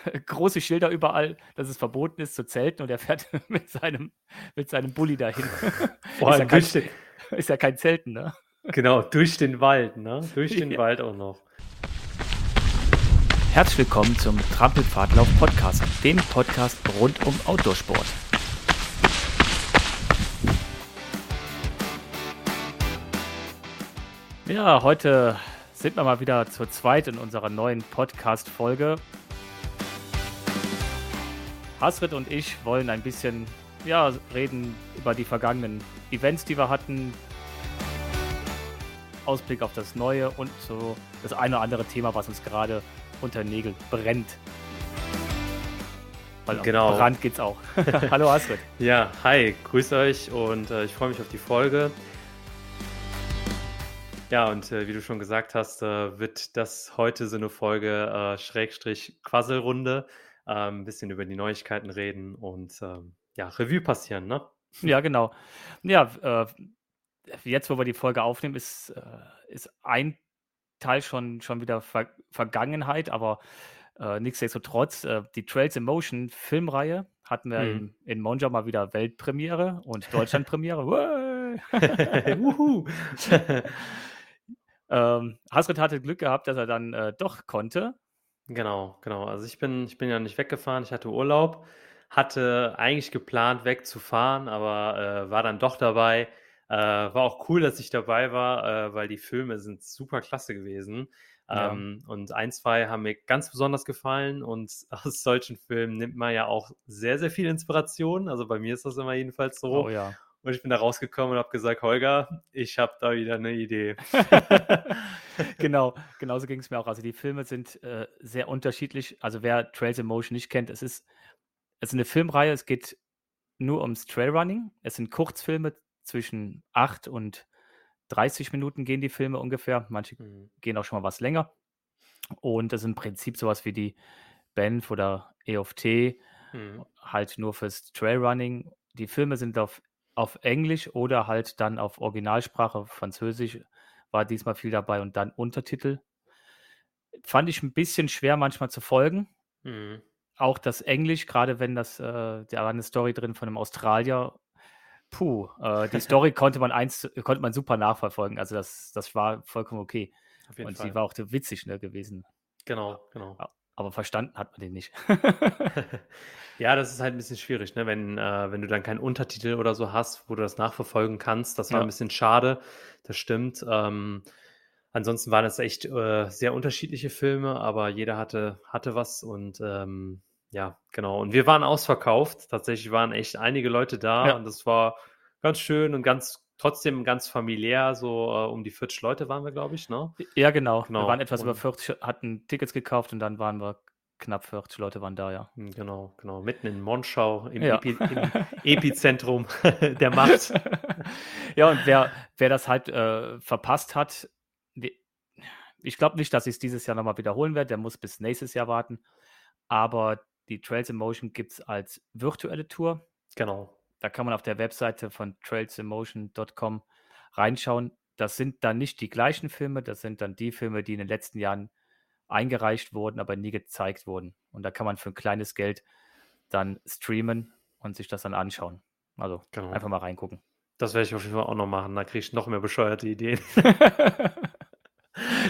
große Schilder überall, dass es verboten ist zu zelten und er fährt mit seinem, mit seinem Bulli dahin. Vor ist, ja kein, den, ist ja kein Zelten, ne? genau, durch den Wald, ne? Durch den Ja. Wald auch noch. Herzlich willkommen zum Trampelpfadlauf Podcast, dem Podcast rund um Outdoorsport. Ja, heute sind wir mal wieder zu zweit in unserer neuen Podcast-Folge. Hasrit und ich wollen ein bisschen ja, reden über die vergangenen Events, die wir hatten, Ausblick auf das Neue und so das eine oder andere Thema, was uns gerade unter den Nägeln brennt. Weil Genau. Brand geht's auch. Hallo Astrid. Ja, hi, grüß euch und äh, ich freue mich auf die Folge. Ja, und äh, wie du schon gesagt hast, äh, wird das heute so eine Folge äh, Schrägstrich Quasselrunde. Äh, ein bisschen über die Neuigkeiten reden und ähm, ja, Revue passieren, ne? Ja, genau. Ja, äh, jetzt, wo wir die Folge aufnehmen, ist, äh, ist ein Teil schon, schon wieder Ver Vergangenheit, aber äh, nichtsdestotrotz, äh, die Trails in Motion Filmreihe hatten wir Mhm. in, in Monja mal wieder Weltpremiere und Deutschlandpremiere. Ähm, Hasrit hatte Glück gehabt, dass er dann äh, doch konnte. Genau, genau. Also ich bin, ich bin ja nicht weggefahren, ich hatte Urlaub, hatte eigentlich geplant, wegzufahren, aber äh, war dann doch dabei. Äh, war auch cool, dass ich dabei war, äh, weil die Filme sind super klasse gewesen. Ja. Ähm, und ein, zwei haben mir ganz besonders gefallen und aus solchen Filmen nimmt man ja auch sehr, sehr viel Inspiration. Also bei mir ist das immer jedenfalls so. Oh ja. Und ich bin da rausgekommen und habe gesagt, Holger, ich habe da wieder eine Idee. genau, genauso ging es mir auch. Also die Filme sind äh, sehr unterschiedlich. Also wer Trails in Motion nicht kennt, es ist, es ist eine Filmreihe, es geht nur ums Trailrunning. Es sind Kurzfilme zwischen 8 und 30 Minuten gehen die Filme ungefähr. Manche Mhm. gehen auch schon mal was länger. Und das ist im Prinzip sowas wie die Banff oder EOFT, Mhm. halt nur fürs Trailrunning. Die Filme sind auf, auf Englisch oder halt dann auf Originalsprache, Französisch war diesmal viel dabei und dann Untertitel. Fand ich ein bisschen schwer manchmal zu folgen. Mhm. Auch das Englisch, gerade wenn das, äh, da war eine Story drin von einem Australier. Puh, äh, die Story konnte man eins, konnte man super nachverfolgen. Also das, das war vollkommen okay. Und Fall. sie war auch witzig ne, gewesen. Genau, genau. Aber verstanden hat man den nicht. Ja, das ist halt ein bisschen schwierig, ne? Wenn, äh, wenn du dann keinen Untertitel oder so hast, wo du das nachverfolgen kannst. Das war Ja. ein bisschen schade, das stimmt. Ähm, ansonsten waren das echt äh, sehr unterschiedliche Filme, aber jeder hatte, hatte was und ähm, ja, genau. Und wir waren ausverkauft. Tatsächlich waren echt einige Leute da Ja. und das war ganz schön und ganz trotzdem ganz familiär. So äh, um die 40 Leute waren wir, glaube ich, ne? Ja, genau. Genau, Wir waren etwas über und- 40, hatten Tickets gekauft und dann waren wir knapp 40 Leute waren da, ja. Hm, Genau, genau. Mitten in Monschau, im, Ja. Epi im Epizentrum der Macht. ja, und wer, wer das halt äh, verpasst hat, ich glaube nicht, dass ich es dieses Jahr nochmal wiederholen werde, der muss bis nächstes Jahr warten. Aber die Trails in Motion gibt es als virtuelle Tour. Genau. Da kann man auf der Webseite von trailsinmotion.com reinschauen. Das sind dann nicht die gleichen Filme, das sind dann die Filme, die in den letzten Jahren eingereicht wurden, aber nie gezeigt wurden. Und da kann man für ein kleines Geld dann streamen und sich das dann anschauen. Also Genau. einfach mal reingucken. Das werde ich auf jeden Fall auch noch machen. Da kriege ich noch mehr bescheuerte Ideen.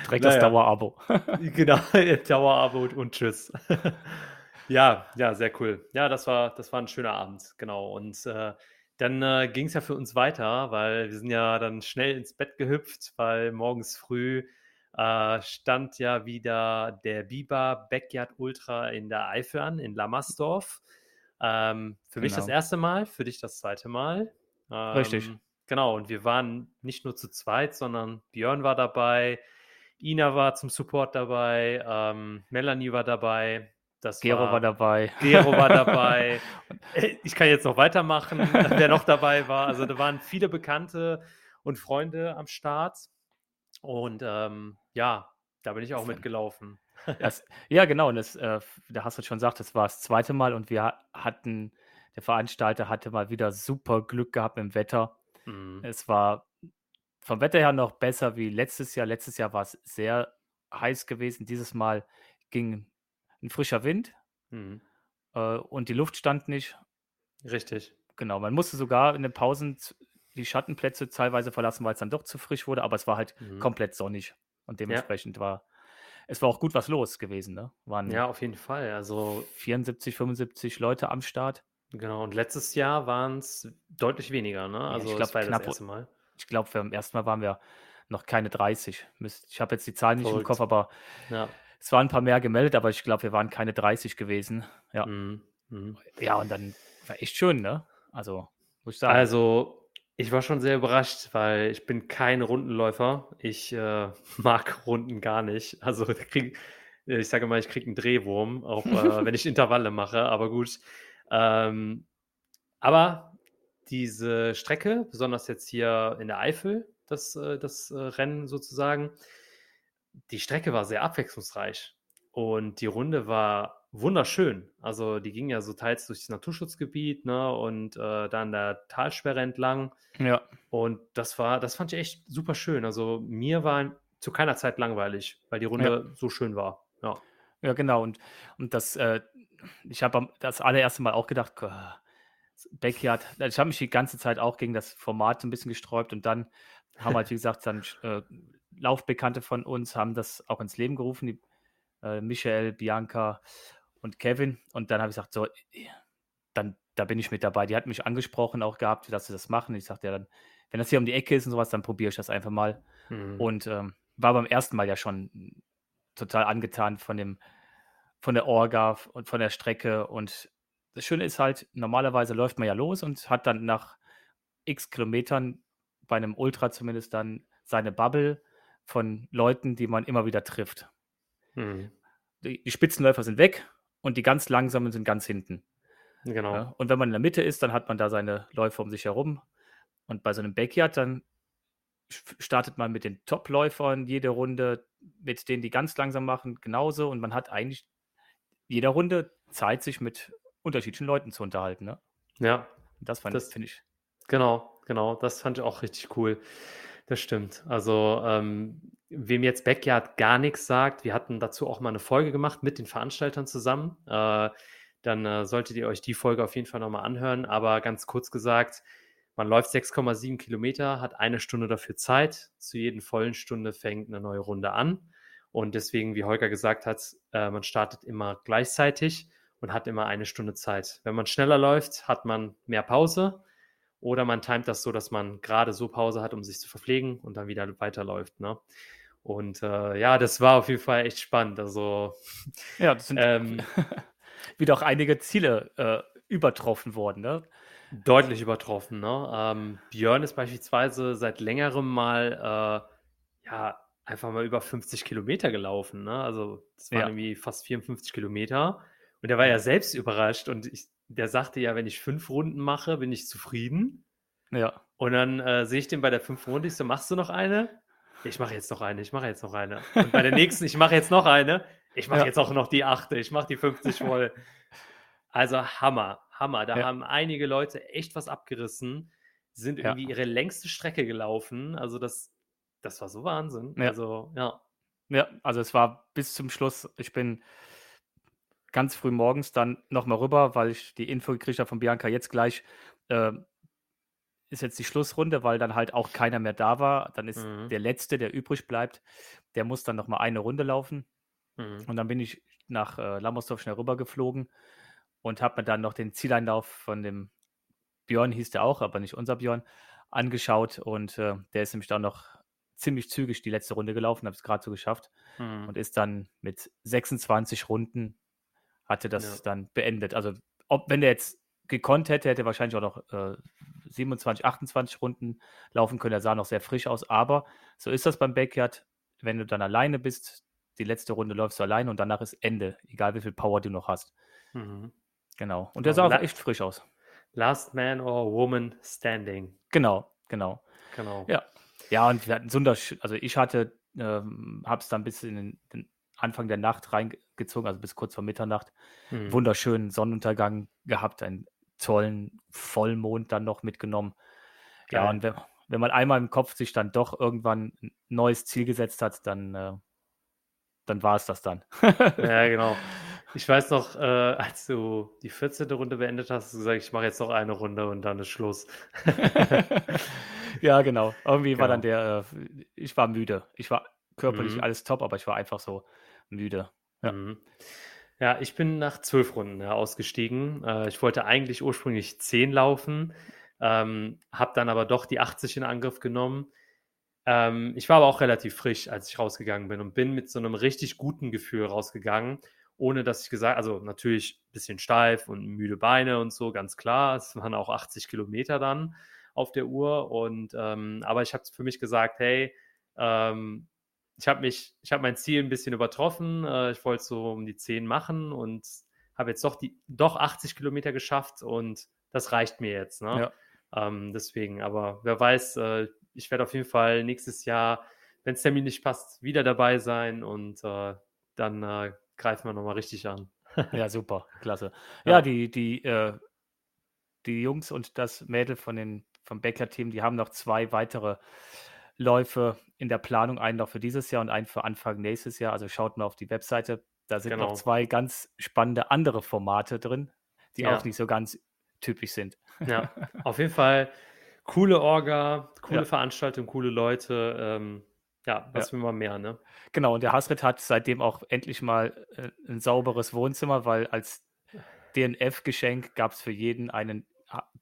Direkt das Naja. Dauerabo. genau, Dauerabo und tschüss. ja, ja, sehr cool. Ja, das war, das war ein schöner Abend, genau. Und äh, dann äh, ging es ja für uns weiter, weil wir sind ja dann schnell ins Bett gehüpft, weil morgens früh äh, stand ja wieder der Biber Backyard Ultra in der Eifel an, in Lammersdorf. Ähm, für mich das Genau. erste Mal, für dich das zweite Mal. Richtig. Ähm, Genau, und wir waren nicht nur zu zweit, sondern Björn war dabei, Ina war zum Support dabei, ähm, Melanie war dabei. Das Gero war dabei. Gero war dabei. Äh, Ich kann jetzt noch weitermachen, wer noch dabei war. Also da waren viele Bekannte und Freunde am Start. Und ähm, ja, da bin ich auch mitgelaufen. Das, ja, genau. Und das, äh, da hast du schon gesagt, das war das zweite Mal und wir hatten, der Veranstalter hatte mal wieder super Glück gehabt im Wetter. Mhm. Es war vom Wetter her noch besser wie letztes Jahr. Letztes Jahr war es sehr heiß gewesen. Dieses Mal ging ein frischer Wind Mhm. äh, und die Luft stand nicht. Richtig. Genau, man musste sogar in den Pausen die Schattenplätze teilweise verlassen, weil es dann doch zu frisch wurde, aber es war halt Mhm. komplett sonnig und dementsprechend war es war auch gut was los gewesen, ne? Waren Ja, auf jeden Fall. Also 74, 75 Leute am Start. Genau, und letztes Jahr waren es deutlich weniger, ne? ich Also glaub, das war ja das erste Mal. Ich glaube, beim ersten Mal waren wir noch keine 30. Müsst- Ich habe jetzt die Zahlen nicht im Verrückt. Kopf, aber Ja. Es waren ein paar mehr gemeldet, aber ich glaube, wir waren keine 30 gewesen. Ja. Mhm. Mhm. Ja, und dann war echt schön, ne? Also, muss ich sagen. Also, ich war schon sehr überrascht, weil ich bin kein Rundenläufer. Ich äh, mag Runden gar nicht. Also, krieg, ich sage mal, ich kriege einen Drehwurm, auch äh, wenn ich Intervalle mache, aber gut. Ähm, aber diese Strecke, besonders jetzt hier in der Eifel, das, äh, das äh, Rennen sozusagen, die Strecke war sehr abwechslungsreich und die Runde war wunderschön. Also die ging ja so teils durchs Naturschutzgebiet ne, und äh, dann der Talsperre entlang. ja. Und das war, das fand ich echt super schön. Also mir war zu keiner Zeit langweilig, weil die Runde so schön war. Ja. Ja, genau. Und, und das, äh, ich habe das allererste Mal auch gedacht, "Gott, Backyard, ich habe mich die ganze Zeit auch gegen das Format so ein bisschen gesträubt und dann haben halt, wie gesagt, dann äh, Laufbekannte von uns haben das auch ins Leben gerufen, die äh, Michael, Bianca und Kevin. Und dann habe ich gesagt, so, dann, da bin ich mit dabei. Die hat mich angesprochen auch gehabt, dass sie das machen. Ich sagte ja dann, wenn das hier um die Ecke ist und sowas, dann probiere ich das einfach mal. Mhm. Und ähm, war beim ersten Mal ja schon total angetan von dem, von der Orga und von der Strecke. Und das Schöne ist halt, normalerweise läuft man ja los und hat dann nach x Kilometern, bei einem Ultra zumindest, dann seine Bubble von Leuten, die man immer wieder trifft. Mhm. Die, die Spitzenläufer sind weg und die ganz langsamen sind ganz hinten. Genau. Ja? Und wenn man in der Mitte ist, dann hat man da seine Läufer um sich herum. Und bei so einem Backyard, dann startet man mit den Top-Läufern jede Runde, mit denen, die ganz langsam machen, genauso. Und man hat eigentlich jeder Runde Zeit, sich mit unterschiedlichen Leuten zu unterhalten. Ne? Ja, Und das fand Das- finde ich. Genau, genau. Das fand ich auch richtig cool. Das stimmt. Also, ähm, wem jetzt Backyard gar nichts sagt, wir hatten dazu auch mal eine Folge gemacht mit den Veranstaltern zusammen. Äh, dann äh, solltet ihr euch die Folge auf jeden Fall nochmal anhören. Aber ganz kurz gesagt, man läuft 6,7 Kilometer, hat eine Stunde dafür Zeit. Zu jeden vollen Stunde fängt eine neue Runde an. Und deswegen, wie Holger gesagt hat, äh, man startet immer gleichzeitig und hat immer eine Stunde Zeit. Wenn man schneller läuft, hat man mehr Pause. Oder man timet das so, dass man gerade so Pause hat, um sich zu verpflegen und dann wieder weiterläuft. Ne? Und äh, ja, das war auf jeden Fall echt spannend. Also, Ja, das sind ähm, wieder auch einige Ziele äh, übertroffen worden. Ne? deutlich übertroffen. Ne? Ähm, Björn ist beispielsweise seit längerem mal äh, ja, einfach mal über 50 Kilometer gelaufen. Ne? Also, das waren Ja. irgendwie fast 54 Kilometer. Und er war ja selbst überrascht. Und ich, der sagte ja, wenn ich fünf Runden mache, bin ich zufrieden. Ja, Und dann äh, sehe ich den bei der fünften Runde, ich so, machst du noch eine? Ich mache jetzt noch eine, ich mache jetzt noch eine. Und bei der nächsten, ich mache jetzt noch eine. Ich mache Ja. jetzt auch noch die achte, ich mache die 50 voll. Also Hammer, Hammer. Da Ja. haben einige Leute echt was abgerissen, sind Ja. irgendwie ihre längste Strecke gelaufen. Also das, das war so Wahnsinn. Ja. Also ja. Ja, also es war bis zum Schluss, ich bin ganz früh morgens dann nochmal rüber, weil ich die Info gekriegt habe von Bianca, jetzt gleich äh, ist jetzt die Schlussrunde, weil dann halt auch keiner mehr da war. Dann ist Mhm. der Letzte, der übrig bleibt, der muss dann nochmal eine Runde laufen. Mhm. Und dann bin ich nach äh, Lammersdorf schnell rübergeflogen und habe mir dann noch den Zieleinlauf von dem Björn, hieß der auch, aber nicht unser Björn, angeschaut. Und äh, der ist nämlich dann noch ziemlich zügig die letzte Runde gelaufen, habe es gerade so geschafft Mhm. und ist dann mit 26 Runden hatte das Ja. dann beendet. Also ob, wenn der jetzt gekonnt hätte, hätte er wahrscheinlich auch noch äh, 27, 28 Runden laufen können. Er sah noch sehr frisch aus, aber so ist das beim Backyard. Wenn du dann alleine bist, die letzte Runde läufst du alleine und danach ist Ende, egal wie viel Power du noch hast. Mhm. Genau. Und der Genau, sah auch echt frisch aus. Last Man or Woman Standing. Genau, genau. Genau. Ja. Ja, und wir hatten Sundersch also ich hatte, ähm, habe es dann bis in den Anfang der Nacht reingezogen, also bis kurz vor Mitternacht. Mhm. wunderschönen Sonnenuntergang gehabt, einen tollen Vollmond dann noch mitgenommen. Ja, Geil. und wenn, wenn man einmal im Kopf sich dann doch irgendwann ein neues Ziel gesetzt hat, dann, äh, dann war es das dann. Ja, genau. Ich weiß noch, äh, als du die 14. Runde beendet hast, hast du gesagt, ich mache jetzt noch eine Runde und dann ist Schluss. ja, genau. Irgendwie war dann Genau. der, äh, ich war müde. Ich war körperlich Mhm. alles top, aber ich war einfach so müde. Ja. Mhm. Ja, ich bin nach 12 Runden, ja, ausgestiegen. Äh, ich wollte eigentlich ursprünglich 10 laufen, ähm, habe dann aber doch die 80 in Angriff genommen. Ähm, ich war aber auch relativ frisch, als ich rausgegangen bin und bin mit so 'nem richtig guten Gefühl rausgegangen, ohne dass ich gesagt also, natürlich bisschen steif und müde Beine und so, ganz klar. Es waren auch 80 Kilometer dann auf der Uhr und, ähm aber ich habe für mich gesagt: „Hey, ähm, ich habe mich ich habe mein Ziel 'n bisschen übertroffen. Äh, ich wollte so um die 10 machen und habe jetzt doch die doch 80 Kilometer geschafft und das reicht mir jetzt“, ne? Ja. Ähm, deswegen, aber wer weiß, äh, ich werde auf jeden Fall nächstes Jahr, wenn's terminlich passt, wieder dabei sein und, äh, dann, äh, greifen wir noch mal richtig an. Ja, super, klasse. Ja, Ja. die die, äh die Jungs und das Mädel von den vom Bäcker-Team, die haben noch 2 weitere Läufe in der Planung, einen noch für dieses Jahr und einen für Anfang nächstes Jahr. Also, schaut mal auf die Webseite. Da sind noch Genau. 2 ganz spannende andere Formate drin, die auch Ja. nicht so ganz typisch sind. Ja, auf jeden Fall coole Orga, coole Ja. Veranstaltung, coole Leute. Ähm, ja, was Ja. will man mehr, ne? Genau, und der Hasrit hat seitdem auch endlich mal, äh, 'n sauberes Wohnzimmer, weil als DNF-Geschenk gab's für jeden einen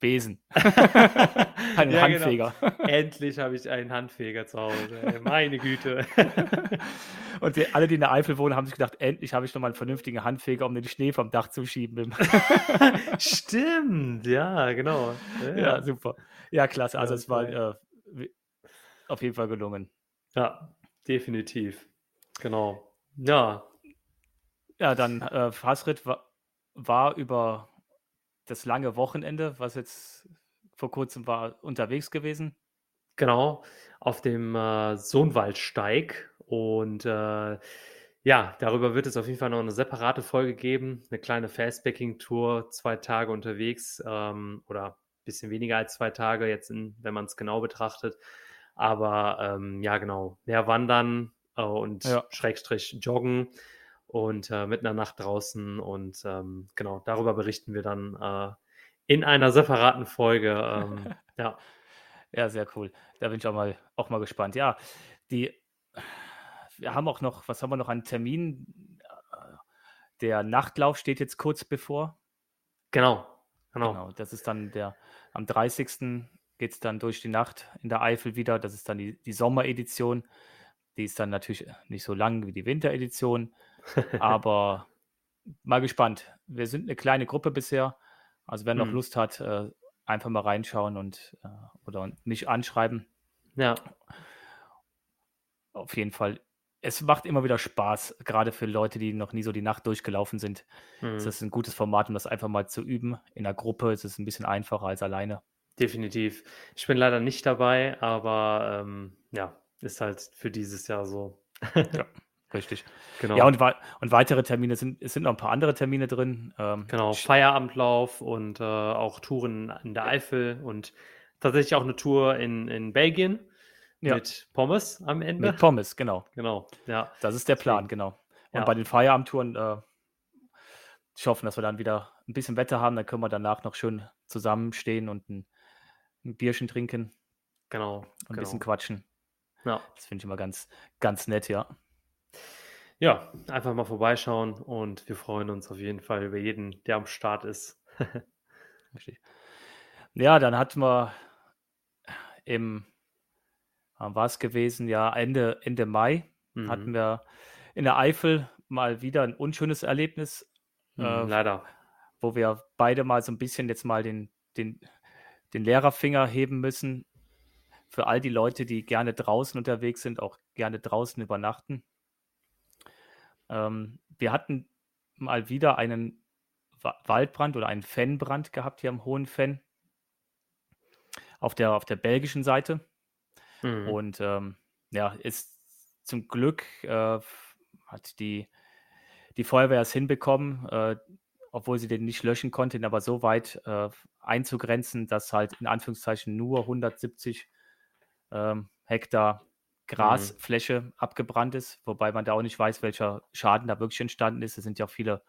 Besen. Einen Ja, genau. Handfeger. Endlich habe ich einen Handfeger zu Hause, ey, meine Güte. Und die alle, die in der Eifel wohnen, haben sich gedacht: „Endlich habe ich noch mal 'n vernünftigen Handfeger, um den Schnee vom Dach zu schieben.“ Stimmt, ja, genau. Ja, Ja, super. Ja, klasse. Also, es war, äh, auf jeden Fall gelungen. Ja, definitiv. Genau. Ja. Ja, dann, äh, Hasrit wa war über das lange Wochenende, was jetzt vor Kurzem war, unterwegs gewesen. Genau, auf dem, äh, Sohnwaldsteig und, äh, ja, darüber wird es auf jeden Fall noch 'ne separate Folge geben, 'ne kleine Fastpacking-Tour, 2 Tage unterwegs, ähm, oder bisschen weniger als 2 Tage jetzt in wenn man's genau betrachtet. Aber, ähm, ja, genau, mehr wandern, äh, und Ja. Schrägstrich joggen und, äh, mit 'ner Nacht draußen und, ähm, genau, darüber berichten wir dann, äh, in einer separaten Folge, ähm, ja. Ja, sehr cool. Da bin ich auch mal auch mal gespannt. Ja, die wir haben auch noch was haben wir noch an Terminen? Der Nachtlauf steht jetzt kurz bevor. Genau, genau. Genau, das ist dann der am 30. geht's dann durch die Nacht in der Eifel wieder. Das ist dann die die Sommeredition. Die ist dann natürlich nicht so lang wie die Winteredition, aber mal gespannt. Wir sind 'ne kleine Gruppe bisher. Also, wer noch Mhm. Lust hat, äh, einfach mal reinschauen und, äh oder mich anschreiben. Ja. Auf jeden Fall. Es macht immer wieder Spaß, grade für Leute, die noch nie so die Nacht durchgelaufen sind. Ist Mhm. das 'n gutes Format, um das einfach mal zu üben. In 'ner Gruppe ist es 'n bisschen einfacher als alleine. Definitiv. Ich bin leider nicht dabei, aber, ähm, ja, ist halt für dieses Jahr so. Ja, richtig. Genau. Ja, und und weitere Termine sind es sind noch 'n paar andere Termine drin. Ähm, Genau, Feierabendlauf und, äh, auch Touren in der Eifel und tatsächlich auch 'ne Tour in in Belgien Ja. mit Pommes am Ende. Mit Pommes, genau. Genau, ja. Das ist der Plan, genau. Und Ja. bei den Feierabendtouren, äh ich hoffe, dass wir dann wieder 'n bisschen Wetter haben, dann können wir danach noch schön zusammenstehen und 'n 'n Bierchen trinken Genau, und 'n bisschen genau. quatschen. Ja. Das finde ich immer ganz ganz nett, ja. Ja, einfach mal vorbeischauen und wir freuen uns auf jeden Fall über jeden, der am Start ist. Richtig. Ja, dann hatten wir im wann war's gewesen? Ja, Ende Ende Mai hatten Mhm. wir in der Eifel mal wieder 'n unschönes Erlebnis, Mhm, äh, leider. wo wir beide mal so 'n bisschen jetzt mal den den den Lehrerfinger heben müssen für all die Leute, die gerne draußen unterwegs sind, auch gerne draußen übernachten. Ähm, wir hatten mal wieder einen Wa Waldbrand oder einen Fennbrand gehabt hier am Hohen Fenn auf der auf der belgischen Seite. Mhm. Und, ähm, ja, ist zum Glück, äh, hat die die Feuerwehr es hinbekommen, äh, obwohl sie den nicht löschen konnte, ihn aber so weit, äh, einzugrenzen, dass halt in Anführungszeichen nur 170, ähm, Hektar Mhm. Grasfläche abgebrannt ist, wobei man da auch nicht weiß, welcher Schaden da wirklich entstanden ist. Es sind ja auch viele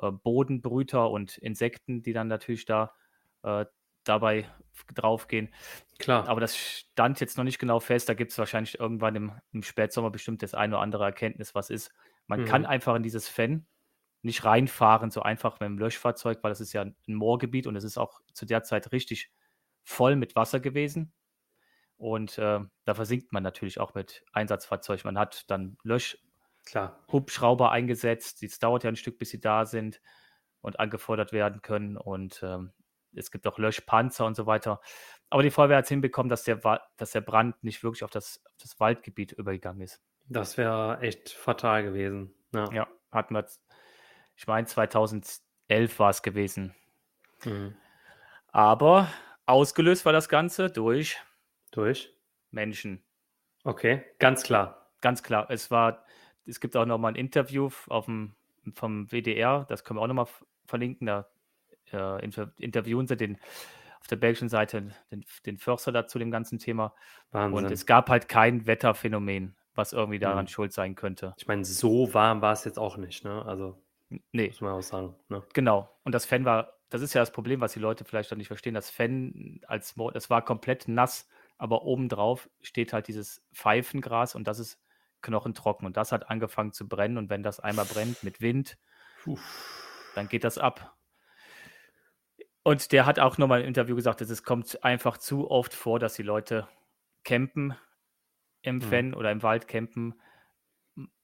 äh, Bodenbrüter und Insekten, die dann natürlich da äh, dabei draufgehen. Klar. Aber das stand jetzt noch nicht genau fest. Da gibt es wahrscheinlich irgendwann im, im, Spätsommer bestimmt das eine oder andere Erkenntnis, was ist. Man mhm. kann einfach in dieses Fan nicht reinfahren, so einfach mit dem Löschfahrzeug, weil das ist ja ein Moorgebiet und es ist auch zu der Zeit richtig voll mit Wasser gewesen. Und äh, da versinkt man natürlich auch mit Einsatzfahrzeug. Man hat dann Löschhubschrauber eingesetzt. Es dauert ja ein Stück, bis sie da sind und angefordert werden können. Und ähm, es gibt auch Löschpanzer und so weiter. Aber die Feuerwehr hat es hinbekommen, dass der, dass der Brand nicht wirklich auf das, auf das Waldgebiet übergegangen ist. Das wäre echt fatal gewesen. Ja, ja hatten wir, ich meine, 2011 war es gewesen. Mhm. Aber ausgelöst war das Ganze durch durch? Menschen. Okay, ganz klar. Ganz klar. Es war, es gibt auch nochmal ein Interview auf dem, vom WDR, das können wir auch nochmal verlinken. Da äh, interviewen sie den auf der belgischen Seite den, den Förster dazu dem ganzen Thema. Wahnsinn. Und es gab halt kein Wetterphänomen, was irgendwie daran mhm. schuld sein könnte. Ich meine, so warm war es jetzt auch nicht, ne? Also nee. muss man auch sagen. Ne? Genau. Und das Fan war, das ist ja das Problem, was die Leute vielleicht dann nicht verstehen. Das Fan als das war komplett nass aber obendrauf steht halt dieses Pfeifengras und das ist knochentrocken und das hat angefangen zu brennen und wenn das einmal brennt mit Wind, dann geht das ab. Und der hat auch nochmal im Interview gesagt, dass es kommt einfach zu oft vor, dass die Leute campen im mhm. Fan oder im Wald campen,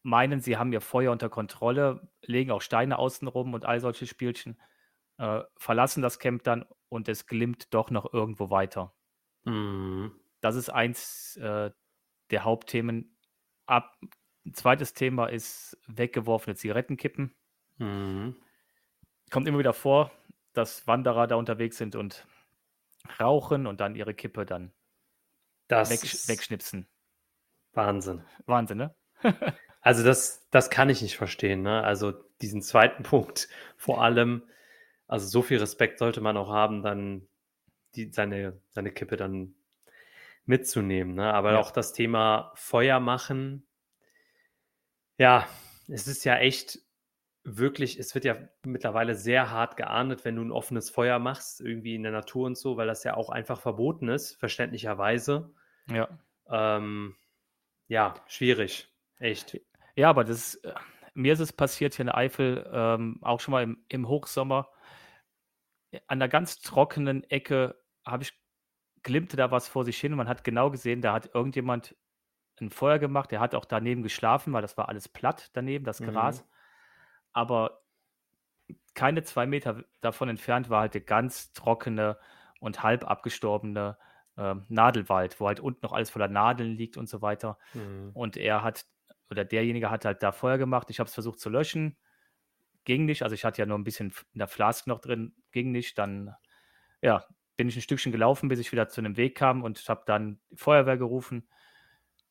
meinen, sie haben ihr Feuer unter Kontrolle, legen auch Steine außen rum und all solche Spielchen, äh, verlassen das Camp dann und es glimmt doch noch irgendwo weiter. Mhm. Das ist eins äh, der Hauptthemen. Ab, ein zweites Thema ist weggeworfene Zigarettenkippen. Mhm. Kommt immer wieder vor, dass Wanderer da unterwegs sind und rauchen und dann ihre Kippe dann weg, wegschnipsen. Wahnsinn. Wahnsinn, ne? also das, das kann ich nicht verstehen. Ne? Also diesen zweiten Punkt vor allem, also so viel Respekt sollte man auch haben, dann die, seine, seine Kippe dann mitzunehmen. Ne? Aber ja. auch das Thema Feuer machen, ja, es ist ja echt wirklich, es wird ja mittlerweile sehr hart geahndet, wenn du ein offenes Feuer machst, irgendwie in der Natur und so, weil das ja auch einfach verboten ist, verständlicherweise. Ja. Ähm, ja, schwierig. Echt. Ja, aber das, äh, mir ist es passiert hier in der Eifel, ähm, auch schon mal im, im Hochsommer. An der ganz trockenen Ecke habe ich glimmte da was vor sich hin und man hat genau gesehen, da hat irgendjemand ein Feuer gemacht, der hat auch daneben geschlafen, weil das war alles platt daneben, das Gras. Mhm. Aber keine zwei Meter davon entfernt war halt der ganz trockene und halb abgestorbene äh, Nadelwald, wo halt unten noch alles voller Nadeln liegt und so weiter. Mhm. Und er hat, oder derjenige hat halt da Feuer gemacht. Ich habe es versucht zu löschen, ging nicht. Also ich hatte ja nur ein bisschen in der Flask noch drin, ging nicht. Dann, ja, bin ich ein Stückchen gelaufen, bis ich wieder zu einem Weg kam und habe dann die Feuerwehr gerufen.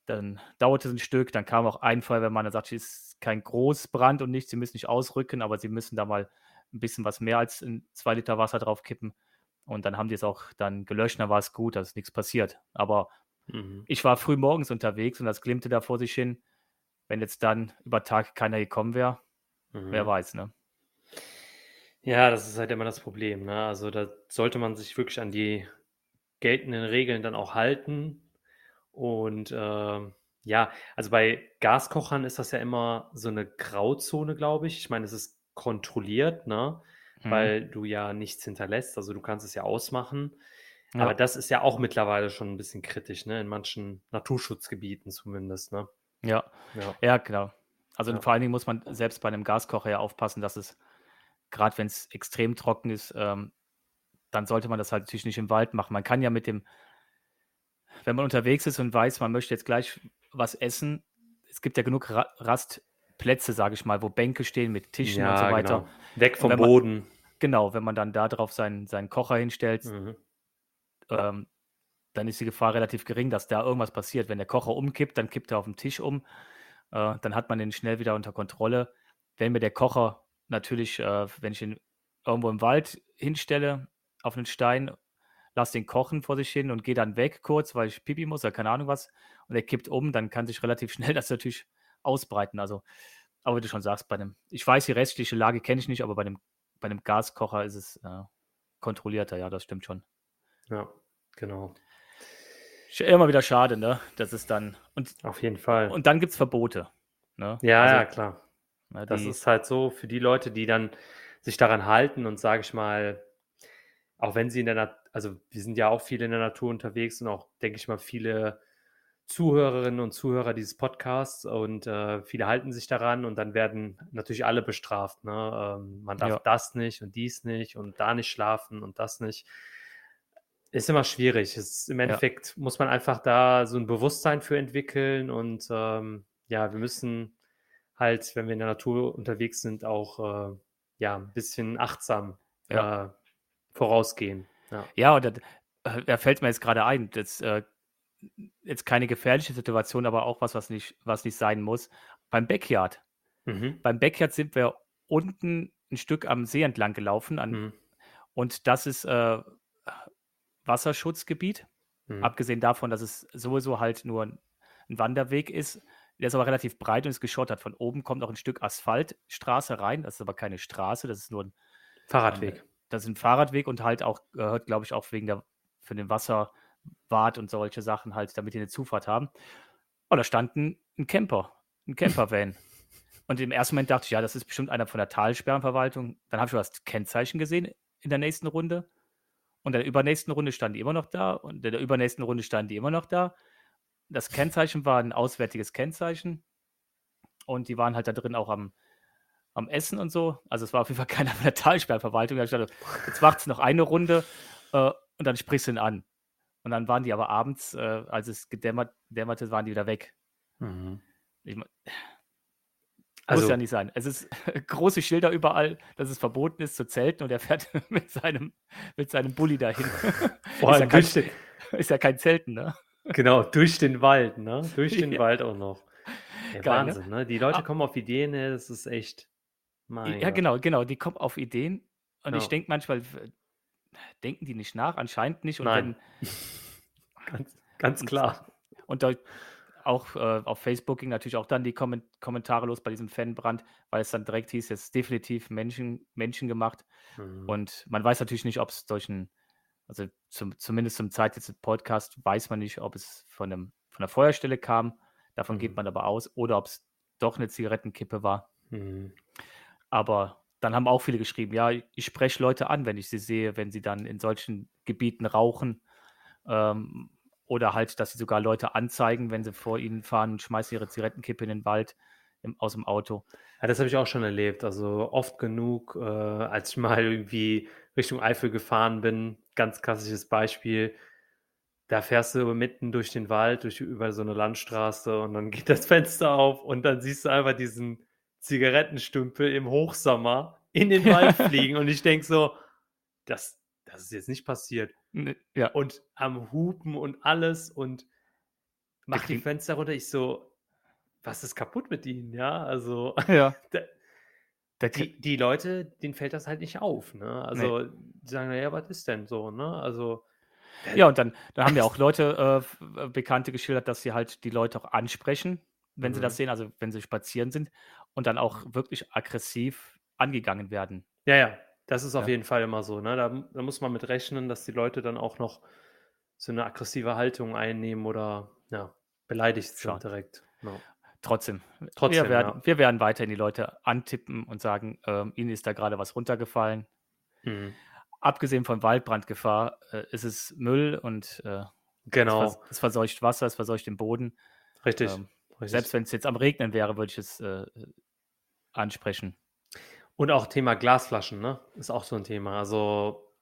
Dann dauerte es ein Stück, dann kam auch ein Feuerwehrmann, der sagte, es ist kein Großbrand und nichts, Sie müssen nicht ausrücken, aber Sie müssen da mal ein bisschen was mehr als ein zwei Liter Wasser drauf kippen. Und dann haben die es auch dann gelöscht, dann war es gut, da ist nichts passiert. Aber mhm. ich war früh morgens unterwegs und das glimmte da vor sich hin. Wenn jetzt dann über Tag keiner gekommen wäre, mhm. wer weiß, ne? Ja, das ist halt immer das Problem, ne? Also, da sollte man sich wirklich an die geltenden Regeln dann auch halten. Und, ähm, ja, also bei Gaskochern ist das ja immer so eine Grauzone, glaube ich. Ich meine, es ist kontrolliert, ne? Mhm. Weil du ja nichts hinterlässt. Also, du kannst es ja ausmachen. Ja. Aber das ist ja auch mittlerweile schon ein bisschen kritisch, ne? In manchen Naturschutzgebieten zumindest, ne? Ja, Ja. ja, genau. Also, Ja. vor allen Dingen muss man selbst bei einem Gaskocher ja aufpassen, dass es gerade wenn es extrem trocken ist, ähm, dann sollte man das halt natürlich nicht im Wald machen. Man kann ja mit dem, wenn man unterwegs ist und weiß, man möchte jetzt gleich was essen, es gibt ja genug Ra Rastplätze, sage ich mal, wo Bänke stehen mit Tischen ja, und so weiter. Genau. Weg vom Boden. Man, genau, wenn man dann da drauf seinen, seinen Kocher hinstellt, mhm. ähm, dann ist die Gefahr relativ gering, dass da irgendwas passiert. Wenn der Kocher umkippt, dann kippt er auf dem Tisch um. Äh, dann hat man den schnell wieder unter Kontrolle. Wenn mir der Kocher natürlich, äh, wenn ich ihn irgendwo im Wald hinstelle, auf einen Stein, lasse den kochen vor sich hin und gehe dann weg kurz, weil ich pipi muss oder keine Ahnung was, und er kippt um, dann kann sich relativ schnell das natürlich ausbreiten. Also aber wie du schon sagst, bei dem, ich weiß, die restliche Lage kenne ich nicht, aber bei dem, bei dem Gaskocher ist es äh, kontrollierter, ja, das stimmt schon. Ja, genau. Immer wieder schade, ne? Das ist dann. Und, Auf jeden Fall. Und dann gibt es Verbote. Ne? Ja, also, ja, klar. Na, das die, ist halt so für die Leute, die dann sich daran halten und sage ich mal, auch wenn sie in der Natur, also wir sind ja auch viele in der Natur unterwegs und auch, denke ich mal, viele Zuhörerinnen und Zuhörer dieses Podcasts und äh, viele halten sich daran und dann werden natürlich alle bestraft. Ne? Ähm, man darf Ja. das nicht und dies nicht und da nicht schlafen und das nicht. Ist immer schwierig. Ist, Im Ja. Endeffekt muss man einfach da so ein Bewusstsein für entwickeln und ähm, ja, wir müssen halt, wenn wir in der Natur unterwegs sind, auch äh, ja, ein bisschen achtsam Ja. äh, vorausgehen. Ja. Ja, und da, äh, da fällt mir jetzt gerade ein, das äh, jetzt keine gefährliche Situation, aber auch was, was nicht, was nicht sein muss. Beim Backyard. Mhm. Beim Backyard sind wir unten ein Stück am See entlang gelaufen an, Mhm. und das ist äh, Wasserschutzgebiet. Mhm. Abgesehen davon, dass es sowieso halt nur ein Wanderweg ist. Der ist aber relativ breit und ist geschottert. Von oben kommt noch ein Stück Asphaltstraße rein. Das ist aber keine Straße, das ist nur ein, Fahrradweg. das ist ein Fahrradweg und halt auch, gehört, glaube ich, auch wegen der, für den Wasserwart und solche Sachen halt, damit die eine Zufahrt haben. Und da stand ein, ein Camper, ein Campervan. und im ersten Moment dachte ich, ja, das ist bestimmt einer von der Talsperrenverwaltung. Dann habe ich das Kennzeichen gesehen in der nächsten Runde. Und in der übernächsten Runde standen die immer noch da. Und in der übernächsten Runde standen die immer noch da. Das Kennzeichen war ein auswärtiges Kennzeichen. Und die waren halt da drin auch am, am Essen und so. Also es war auf jeden Fall keiner von der Talsperrenverwaltung. Da gedacht, jetzt macht's noch eine Runde äh, und dann sprichst du ihn an. Und dann waren die aber abends, äh, als es gedämmert, dämmerte, waren die wieder weg. Mhm. Ich, mein, Also, muss ja nicht sein. Es ist große Schilder überall, dass es verboten ist zu zelten und er fährt mit seinem, mit seinem Bulli dahin. vor ist, ja kein, ist ja kein Zelten, ne? Genau, durch den Wald, ne? Durch den Ja. Wald auch noch. Ja, Geil, ne? Wahnsinn, ne? Die Leute Ah. kommen auf Ideen, ne? Das ist echt. Mein Ja, Gott. genau, genau. Die kommen auf Ideen und ich Ja. denke manchmal, denken die nicht nach? Anscheinend nicht. Und Nein. wenn, Ganz, ganz Und- klar. Und da auch äh, auf Facebook ging natürlich auch dann die Kommen Kommentare los bei diesem Fanbrand, weil es dann direkt hieß, jetzt definitiv Menschen, Menschen gemacht. Mhm. Und man weiß natürlich nicht, ob es durch ein, also zum, zumindest zum Zeit des Podcast weiß man nicht, ob es von, einem, von der Feuerstelle kam. Davon geht Mhm. man aber aus. Oder ob es doch eine Zigarettenkippe war. Mhm. Aber dann haben auch viele geschrieben, ja, ich spreche Leute an, wenn ich sie sehe, wenn sie dann in solchen Gebieten rauchen. Ähm, oder halt, dass sie sogar Leute anzeigen, wenn sie vor ihnen fahren und schmeißen ihre Zigarettenkippe in den Wald im, aus dem Auto. Ja, das habe ich auch schon erlebt. Also oft genug, äh, als ich mal irgendwie Richtung Eifel gefahren bin, ganz klassisches Beispiel. Da fährst du mitten durch den Wald, durch über so eine Landstraße und dann geht das Fenster auf und dann siehst du einfach diesen Zigarettenstümpel im Hochsommer in den Wald fliegen und ich denke so, das, das ist jetzt nicht passiert. Ne, Ja, Und am Hupen und alles und mach die Fenster runter. Ich so, was ist kaputt mit ihnen? Ja, also ja. Da- die, die Leute, denen fällt das halt nicht auf, ne? Also, die sagen, naja, was ist denn so, ne? Also, ja, und dann, dann haben ja auch Leute, äh, äh, Bekannte geschildert, dass sie halt die Leute auch ansprechen, wenn sie das Mhm. sehen, also wenn sie spazieren sind und dann auch wirklich aggressiv angegangen werden. ja, ja, das ist auf Ja. jeden Fall immer so, ne? Da, da muss man mit rechnen, dass die Leute dann auch noch so eine aggressive Haltung einnehmen oder, ja, beleidigt Klar. sind direkt. Ja. Trotzdem, Trotzdem, wir, werden, ja. wir werden weiterhin die Leute antippen und sagen, ähm, ihnen ist da gerade was runtergefallen. Mhm. Abgesehen von Waldbrandgefahr äh, ist es Müll und äh, es, Genau, vers es verseucht Wasser, es verseucht den Boden. richtig. Ähm, richtig. selbst wenn es jetzt am Regnen wäre, würde ich es äh, ansprechen. Und auch Thema Glasflaschen, ne? Ist auch so ein Thema. Also,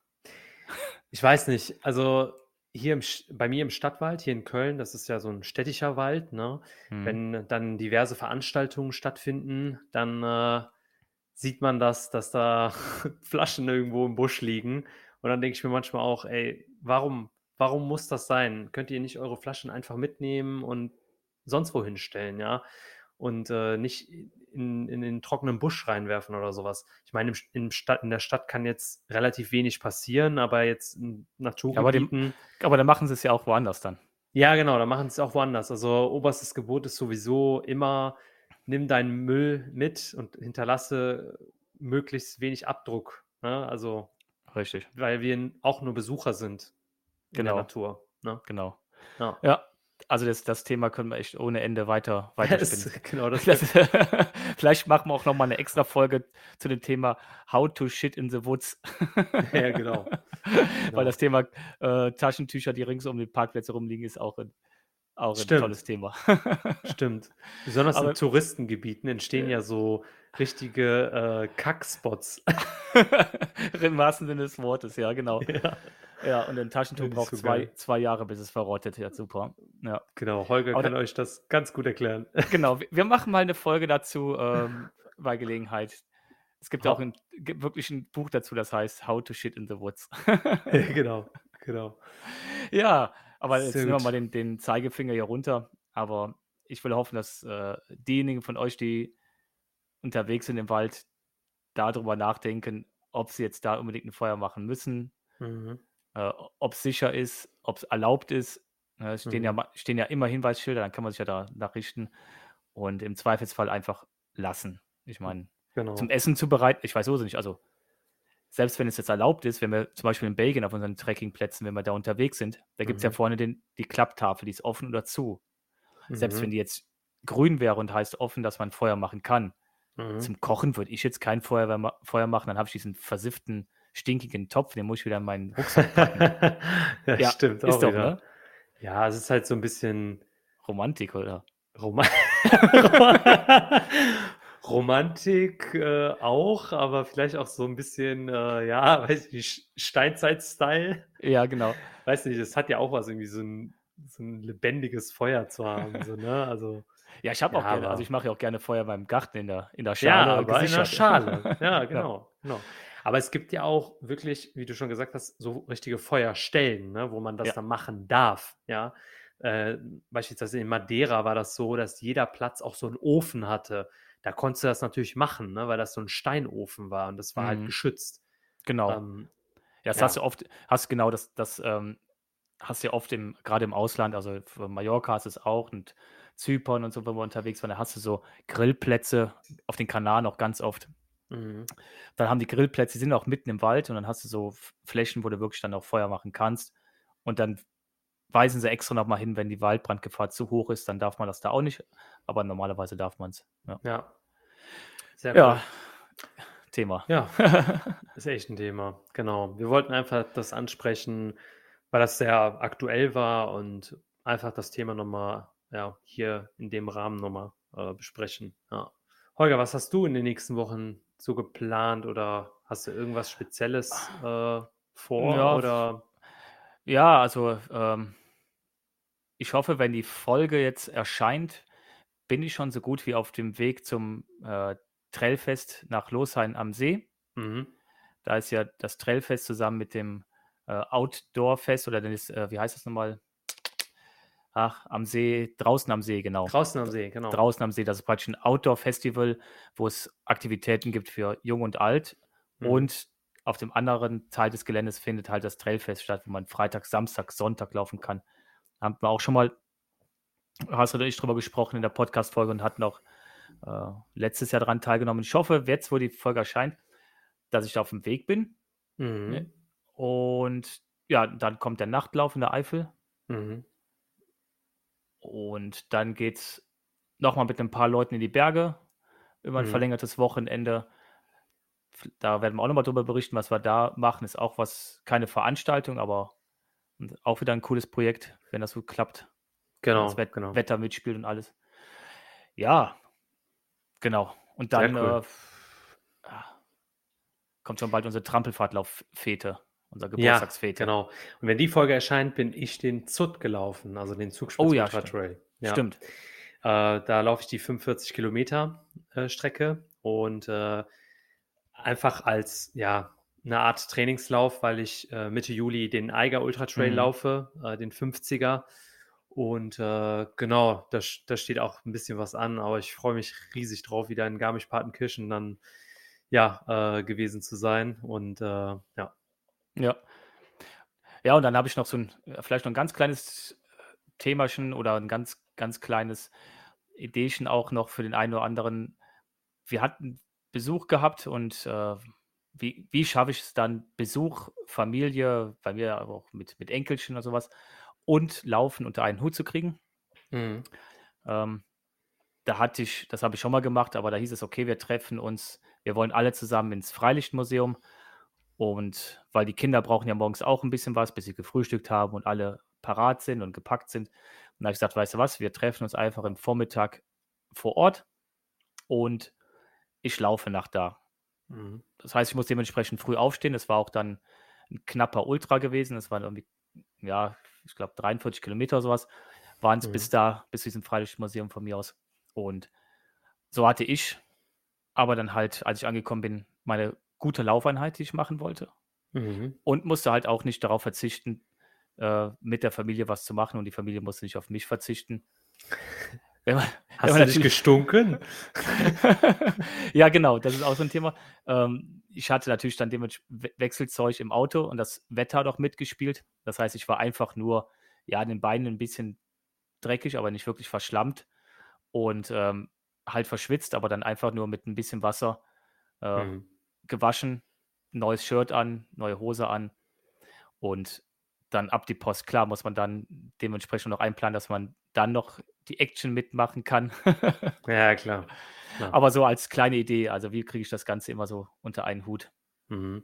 ich weiß nicht, also hier im, bei mir im Stadtwald, hier in Köln, das ist ja so ein städtischer Wald, ne? Hm. Wenn dann diverse Veranstaltungen stattfinden, dann äh, sieht man das, dass da Flaschen irgendwo im Busch liegen. Und dann denke ich mir manchmal auch, ey, warum, warum muss das sein? Könnt ihr nicht eure Flaschen einfach mitnehmen und sonst wohin stellen, ja? Und äh, nicht in, in den trockenen Busch reinwerfen oder sowas. Ich meine, im, im Stadt, in der Stadt kann jetzt relativ wenig passieren, aber jetzt in aber dem- Naturgebieten. Aber dann machen sie es ja auch woanders dann. Ja, genau, da machen sie es auch woanders. Also oberstes Gebot ist sowieso immer nimm deinen Müll mit und hinterlasse möglichst wenig Abdruck. Ne? Also, Richtig. weil wir auch nur Besucher sind in der Genau. Natur. Ne? Genau. Ja. Ja, also das, das Thema können wir echt ohne Ende weiter, weiter Das, genau, das Das, vielleicht machen wir auch noch mal eine extra Folge zu dem Thema How to shit in the woods. Ja, genau. Weil Genau. das Thema äh, Taschentücher, die rings um die Parkplätze rumliegen, ist auch ein, auch ein tolles Thema. Stimmt. Besonders Aber- in Touristengebieten entstehen ja so richtige äh, Kackspots. Im wahrsten Sinne des Wortes, ja, genau. ja. Ja, und ein Taschentuch braucht so zwei, geil. zwei Jahre, bis es verrottet. Ja, super. Ja, Genau, Holger Aber kann da- euch das ganz gut erklären. genau. Wir- machen mal eine Folge dazu ähm, bei Gelegenheit. Es gibt Ha- auch ein, wirklich ein Buch dazu, das heißt How to Shit in the Woods. genau, genau. ja, aber jetzt Sehr nehmen wir mal den, den Zeigefinger hier runter. Aber ich will hoffen, dass äh, diejenigen von euch, die unterwegs sind im Wald, darüber nachdenken, ob sie jetzt da unbedingt ein Feuer machen müssen, Mhm. Äh, ob es sicher ist, ob es erlaubt ist. Ja, es stehen, ja, Mhm. ma- stehen ja immer Hinweisschilder, dann kann man sich ja danach richten und im Zweifelsfall einfach lassen. Ich meine, Genau. zum Essen zubereiten, ich weiß sowieso nicht, also selbst wenn es jetzt erlaubt ist, wenn wir zum Beispiel in Belgien auf unseren Trekkingplätzen, wenn wir da unterwegs sind, da gibt es ja Mhm. vorne den, die Klapptafel, die ist offen oder zu. Selbst Mhm. wenn die jetzt grün wäre und heißt offen, dass man Feuer machen kann. Mhm. Zum Kochen würde ich jetzt kein Feuer, Feuer machen, dann habe ich diesen versifften, stinkigen Topf, den muss ich wieder in meinen Rucksack packen. ja, Ja, stimmt. ist auch doch, ne? Ja, es ist halt so ein bisschen Romantik, oder? Roma Romantik äh, auch, aber vielleicht auch so ein bisschen, äh, ja, weiß ich nicht, Steinzeit-Style. Ja, genau. Weiß nicht, es hat ja auch was, irgendwie so ein, so ein lebendiges Feuer zu haben. So, ne? Also, Ja, ich habe auch Ja, gerne, aber- also ich mache ja auch gerne Feuer beim Garten in der, in der ja, Schale. aber in gesichert. Schale. Ja, genau, genau. Aber es gibt ja auch wirklich, wie du schon gesagt hast, so richtige Feuerstellen, ne, wo man das Ja. dann machen darf. Ja, äh, beispielsweise in Madeira war das so, dass jeder Platz auch so einen Ofen hatte. Da konntest du das natürlich machen, ne, weil das so ein Steinofen war und das war halt Mhm. geschützt. Genau. Ähm, Ja, das Ja. hast du oft, hast genau das, das ähm, hast du ja oft im, gerade im Ausland, also für Mallorca hast du es auch und Zypern und so, wenn wir unterwegs waren, da hast du so Grillplätze auf den Kanaren auch ganz oft. Mhm. Dann haben die Grillplätze, die sind auch mitten im Wald und dann hast du so Flächen, wo du wirklich dann auch Feuer machen kannst. Und dann weisen sie extra nochmal hin, wenn die Waldbrandgefahr zu hoch ist, dann darf man das da auch nicht. Aber normalerweise darf man es. Ja. Ja. Sehr ja, cool. Thema. Ja, ist echt ein Thema. Genau. Wir wollten einfach das ansprechen, weil das sehr aktuell war und einfach das Thema nochmal ja, hier in dem Rahmen nochmal äh, besprechen. Ja. Holger, was hast du in den nächsten Wochen so geplant oder hast du irgendwas Spezielles äh, vor? Ja, oder Ja, also ähm, ich hoffe, wenn die Folge jetzt erscheint, bin ich schon so gut wie auf dem Weg zum äh, Trailfest nach Loshain am See. mhm. Da ist ja das Trailfest zusammen mit dem äh, Outdoor-Fest oder das, äh, wie heißt das nochmal? Ach, am See, draußen am See, genau. draußen am See, genau. Draußen am See, das ist praktisch ein Outdoor-Festival, wo es Aktivitäten gibt für Jung und Alt. Mhm. Und auf dem anderen Teil des Geländes findet halt das Trailfest statt, wo man Freitag, Samstag, Sonntag laufen kann. Da haben wir auch schon mal, hast du ich drüber gesprochen in der Podcast-Folge und hatten auch äh, letztes Jahr daran teilgenommen. Ich hoffe, jetzt, wo die Folge erscheint, dass ich da auf dem Weg bin. Mhm. Und ja, dann kommt der Nachtlauf in der Eifel. Mhm. Und dann geht's nochmal mit ein paar Leuten in die Berge über ein Mhm. verlängertes Wochenende. Da werden wir auch nochmal drüber berichten, was wir da machen. Ist auch was, keine Veranstaltung, aber auch wieder ein cooles Projekt, wenn das so klappt. Genau, das Wet genau. Wetter mitspielt und alles. Ja, genau. Und dann cool. äh, f- ah, kommt schon bald unsere Trampelfahrtlauf-Fete, unsere Ja, Geburtstagsfete. genau. Und wenn die Folge erscheint, bin ich den ZUT gelaufen, also den Zugspitz Oh ja, Ultra stimmt. Trail. Ja. Stimmt. Äh, da laufe ich die 45 Kilometer äh, Strecke und äh, einfach als ja eine Art Trainingslauf, weil ich äh, Mitte Juli den Eiger Ultra Trail Mhm. laufe, äh, den 50er. Und äh, genau, da, da steht auch ein bisschen was an, aber ich freue mich riesig drauf, wieder in Garmisch-Partenkirchen dann ja gewesen zu sein. Und ja. Ja. Ja, und dann habe ich noch so ein, äh, vielleicht noch ein ganz kleines äh, Themachen oder ein ganz, ganz kleines. Ideechen auch noch für den einen oder anderen. Wir hatten Besuch gehabt und äh, wie, wie schaffe ich es dann, Besuch, Familie, bei mir auch mit, mit Enkelchen oder sowas und Laufen unter einen Hut zu kriegen. Mhm. Ähm, da hatte ich, das habe ich schon mal gemacht, aber da hieß es, okay, wir treffen uns, wir wollen alle zusammen ins Freilichtmuseum. Und weil die Kinder brauchen ja morgens auch ein bisschen was, bis sie gefrühstückt haben und alle parat sind und gepackt sind. Und da habe ich gesagt, weißt du was, wir treffen uns einfach im Vormittag vor Ort und ich laufe nach da. Mhm. Das heißt, ich muss dementsprechend früh aufstehen. Das war auch dann ein knapper Ultra gewesen. Das waren irgendwie, ja, ich glaube 43 Kilometer oder sowas waren es Mhm. bis da, bis zu diesem Freilichtmuseum von mir aus. Und so hatte ich aber dann halt, als ich angekommen bin, meine gute Laufeinheit, die ich machen wollte. Mhm. Und musste halt auch nicht darauf verzichten, äh, mit der Familie was zu machen und die Familie musste nicht auf mich verzichten. Wenn man, Hast man du dich natürlich- gestunken? ja, genau, das ist auch so ein Thema. Ähm, ich hatte natürlich dann dementsprechend We- Wechselzeug im Auto und das Wetter hat auch mitgespielt. Das heißt, ich war einfach nur, ja, an den Beinen ein bisschen dreckig, aber nicht wirklich verschlammt und ähm, halt verschwitzt, aber dann einfach nur mit ein bisschen Wasser äh, Mhm. Gewaschen, neues Shirt an, neue Hose an und dann ab die Post. Klar muss man dann dementsprechend noch einplanen, dass man dann noch die Action mitmachen kann. Ja, klar. klar. Aber so als kleine Idee, also wie kriege ich das Ganze immer so unter einen Hut? Mhm.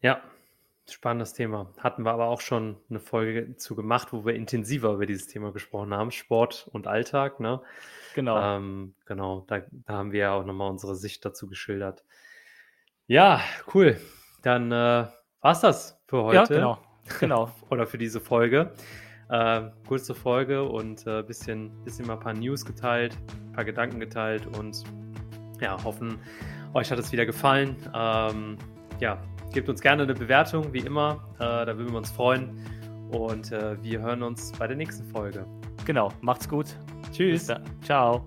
Ja, spannendes Thema. Hatten wir aber auch schon eine Folge zu gemacht, wo wir intensiver über dieses Thema gesprochen haben, Sport und Alltag, ne? Genau. Ähm, genau, da, da haben wir ja auch nochmal unsere Sicht dazu geschildert. Ja, cool. Dann äh, war's das für heute. ja, genau. Genau. Oder für diese Folge. Äh, kurze Folge und äh, bisschen, bisschen mal ein paar News geteilt, ein paar Gedanken geteilt und ja, hoffen, euch hat es wieder gefallen. Ähm, ja, gebt uns gerne eine Bewertung, wie immer. Äh, da würden wir uns freuen. Und äh, wir hören uns bei der nächsten Folge. Genau. Macht's gut. Tschüss. Ciao.